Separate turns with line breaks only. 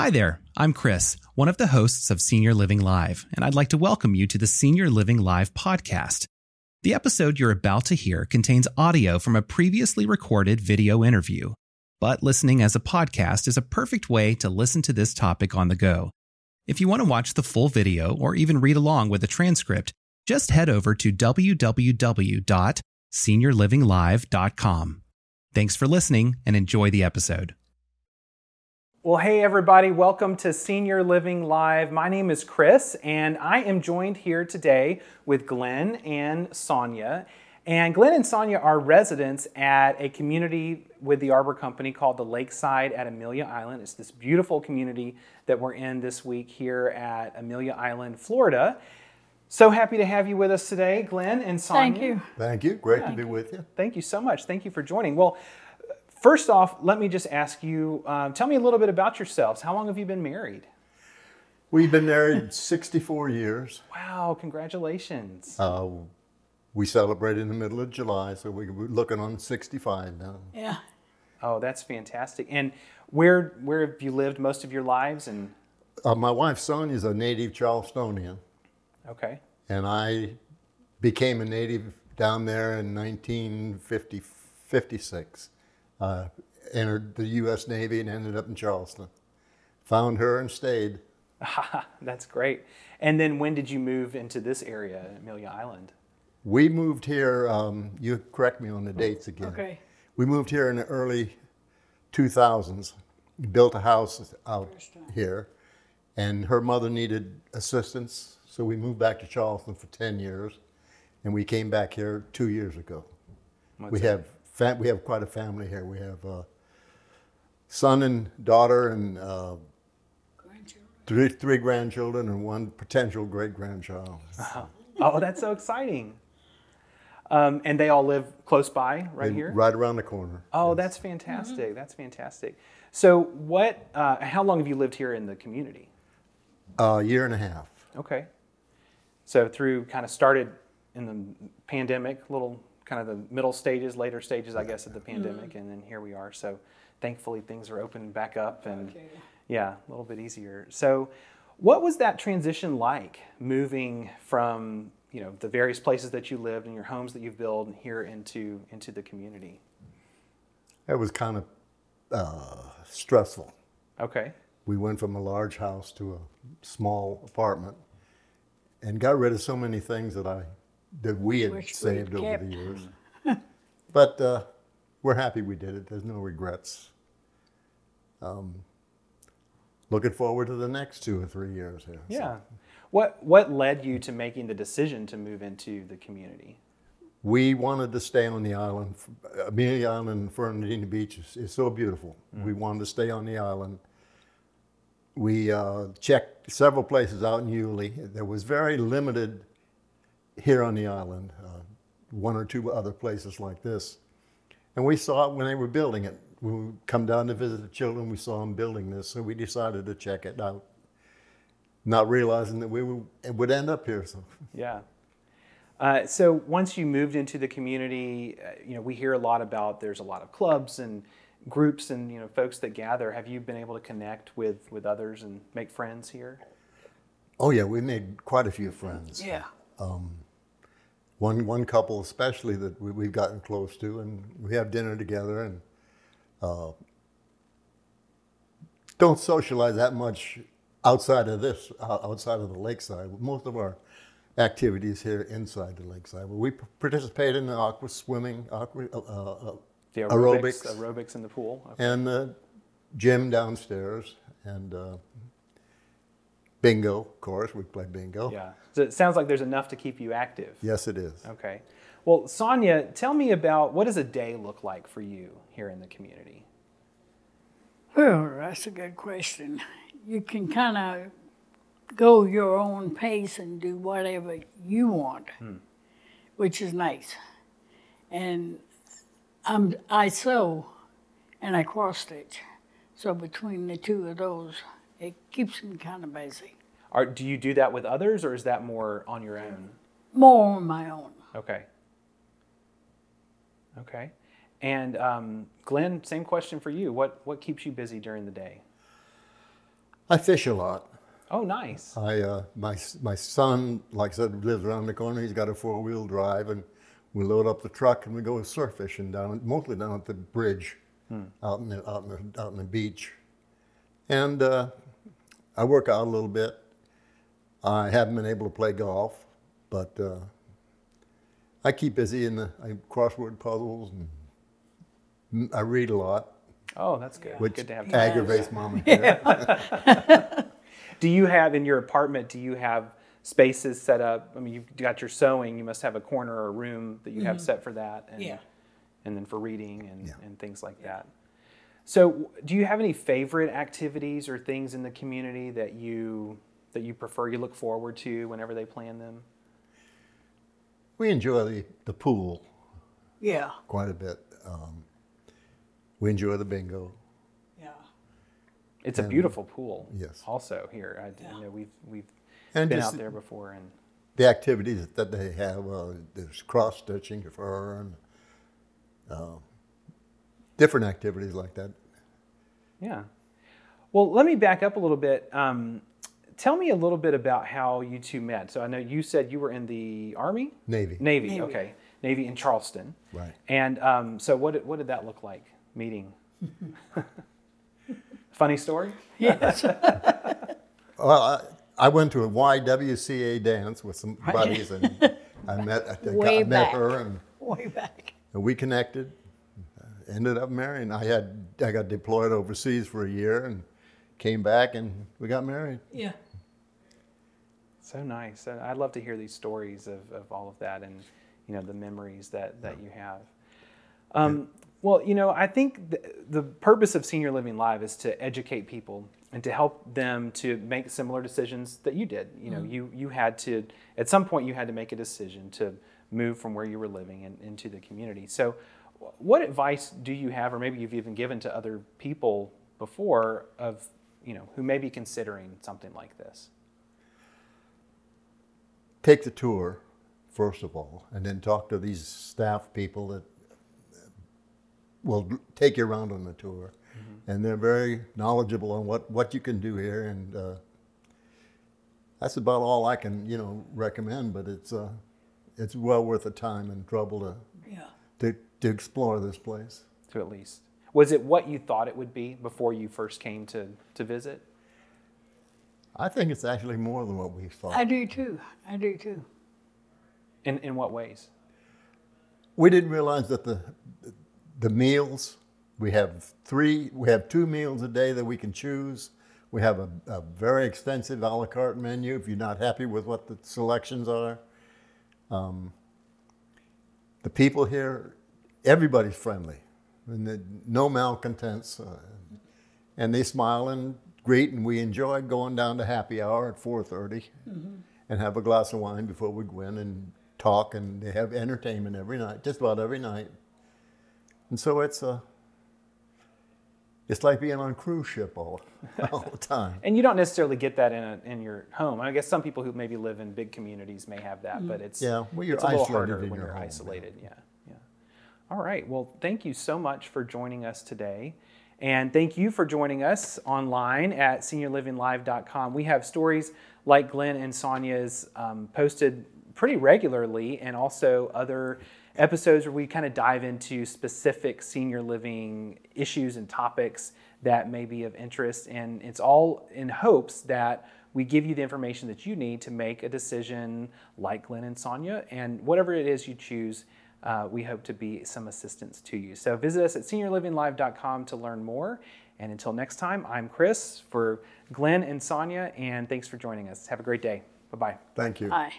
Hi there, I'm Chris, one of the hosts of Senior Living Live, and I'd like to welcome you to the Senior Living Live podcast. The episode you're about to hear contains audio from a previously recorded video interview, but listening as a podcast is a perfect way to listen to this topic on the go. If you want to watch the full video or even read along with the transcript, just head over to www.seniorlivinglive.com. Thanks for listening and enjoy the episode.
Well, hey, everybody, welcome to Senior Living Live. My name is Chris, and I am joined here today with Glenn and Sonia. And Glenn and Sonia are residents at a community with the Arbor Company called the Lakeside at Amelia Island. It's this beautiful community that we're in this week here at Amelia Island, Florida. So happy to have you with us today, Glenn and Sonia.
Thank you.
Thank you. Great to be with you.
Thank you so much. Thank you for joining. Well, first off, let me just ask you um, tell me a little bit about yourselves. How long have you been married?
We've been married 64 years.
Wow, congratulations.
Uh, we celebrate in the middle of July, so we're looking on 65 now.
Yeah.
Oh, that's fantastic. And where where have you lived most of your lives? And
Uh, my wife Sonia is a native Charlestonian,
okay,
and I became a native down there in 1956. Uh, entered the U.S. Navy and ended up in Charleston. Found her and stayed.
that's great. And then when did you move into this area, Amelia Island?
We moved here. Um, you correct me on the dates again.
Okay.
We moved here in the early 2000s, built a house out here, and her mother needed assistance, so we moved back to Charleston for 10 years, and we came back here two years ago.
What's
we
it?
have fam- we have quite a family here. We have a son and daughter and uh,
Grandchildren.
three, three grandchildren and one potential great grandchild.
Oh, that's so exciting. Um, and they all live close by, right here.
Right around the corner.
Oh, that's fantastic. That's fantastic. So, what? Uh, how long have you lived here in the community?
A year and a half.
Okay. So through kind of started in the pandemic, little kind of the middle stages, later stages, I guess, of the pandemic, and then here we are. So thankfully things are opening back up, and
Okay.
yeah, a little bit easier. So, what was that transition like, moving from you know the various places that you lived and your homes that you've built here into into the community?
It was kind of uh, stressful.
Okay.
We went from a large house to a small apartment and got rid of so many things that I that we had
Wish we'd
saved over the years. but uh, we're happy we did it. There's no regrets. Um, looking forward to the next two or three years here. So
Yeah. What what led you to making the decision to move into the community?
we wanted to stay on the island. Amelia Island and Fernandina Beach is, is so beautiful. We wanted to stay on the island. We uh, checked several places out in Yulee. There was very limited here on the island, uh, one or two other places like this. And we saw it when they were building it. When we come down to visit the children, we saw them building this, so we decided to check it out, not realizing that we would, would end up here. So
Yeah. Uh, so once you moved into the community, uh, you know we hear a lot about there's a lot of clubs and groups and you know folks that gather. Have you been able to connect with with others and make friends here?
Oh yeah, we made quite a few friends.
Yeah.
One one couple especially that we, we've gotten close to, and we have dinner together, and uh, don't socialize that much outside of this, uh, outside of the lakeside. Most of our activities here inside the lakeside. We p- participate in the aqua swimming, aqua, uh, uh,
The
Aerobics.
aerobics, aerobics in the pool. Okay.
and the gym downstairs, and uh, bingo. Of course, we play bingo.
Yeah. So it sounds like there's enough to keep you active.
Yes, it is.
Okay. Well, Sonia, tell me about what does a day look like for you here in the community?
Well, that's a good question. You can kind of go your own pace and do whatever you want, hmm. which is nice. And I'm, I sew and I cross stitch. So between the two of those, it keeps me kind of busy.
Are, do you do that with others, or is that more on your own?
More on my own.
Okay. Okay. And um, Glenn, same question for you. What what keeps you busy during the day?
I fish a lot.
Oh, nice.
I uh, my my son, like I said, lives around the corner. He's got a four wheel drive, and we load up the truck and we go surf fishing down, mostly down at the bridge, out in the out in the, out in the beach. And uh, I work out a little bit. I haven't been able to play golf, but uh, I keep busy in the I crossword puzzles and I read a lot,
Oh, that's good.
which
good to have.
aggravates mom and dad.
Do you have in your apartment? Do you have spaces set up? I mean, you've got your sewing. You must have a corner or a room that you have set for that, and,
Yeah.
and then for reading and,
Yeah.
and things like that. So, do you have any favorite activities or things in the community that you that you prefer? You look forward to whenever they plan them.
We enjoy the, the pool
Yeah.
quite a bit. Um, we enjoy the bingo.
Yeah.
It's a beautiful pool.
Yes.
Also here, I you know we've we've
And
been out there before, and
the activities that they have. Uh, there's cross stitching for her and uh, different activities like that.
Yeah. Well, let me back up a little bit. Um, tell me a little bit about how you two met. So I know you said you were in the Army?
Navy.
Navy,
Navy.
okay. Navy in Charleston.
Right.
And um, so what did, what did that look like, meeting? Funny story?
Yes.
Well, I, I went to a YWCA dance with some buddies, and I met I think
Way
I met
back.
her, and,
Way back.
and we connected. Ended up marrying. I had I got deployed overseas for a year and came back, and we got married.
Yeah.
So nice. I'd love to hear these stories of, of all of that and, you know, the memories that, that you have. Um, well, you know, I think the, the purpose of Senior Living Live is to educate people and to help them to make similar decisions that you did. You know, you, you had to, at some point, you had to make a decision to move from where you were living and into the community. So, wh- what advice do you have, or maybe you've even given to other people before, of, you know, who may be considering something like this?
take the tour first of all, and then talk to these staff people that will take you around on the tour, and they're very knowledgeable on what what you can do here, and uh, that's about all I can you know recommend. But it's uh, it's well worth the time and trouble to
Yeah.
To, to explore this place.
to at least. Was it what you thought it would be before you first came to, to visit?
I think it's actually more than what we thought.
I do too. I do too.
In, in what ways?
we didn't realize that the the meals we have three we have two meals a day that we can choose we have a, a very extensive a la carte menu if you're not happy with what the selections are um, the people here everybody's friendly. And no malcontents uh, and they smile and greet and we enjoy going down to happy hour at 4.30 and have a glass of wine before we go in and talk and they have entertainment every night just about every night. And so it's a it's like being on a cruise ship all, all the time
And you don't necessarily get that in, a, in your home. I guess some people who maybe live in big communities may have that, but it's,
Yeah, well, you're
it's a little harder when
your
you're
home, yeah.
isolated. Yeah, yeah. All right. Well, thank you so much for joining us today. And thank you for joining us online at seniorlivinglive.com. We have stories like Glenn and Sonia's um, posted pretty regularly, and also other episodes where we kind of dive into specific senior living issues and topics that may be of interest. And it's all in hopes that we give you the information that you need to make a decision like Glenn and Sonia. And whatever it is you choose, uh, we hope to be some assistance to you. So visit us at seniorlivinglive.com to learn more. And until next time, I'm Chris for Glenn and Sonia, and thanks for joining us. Have a great day. Bye bye.
thank you
Aye.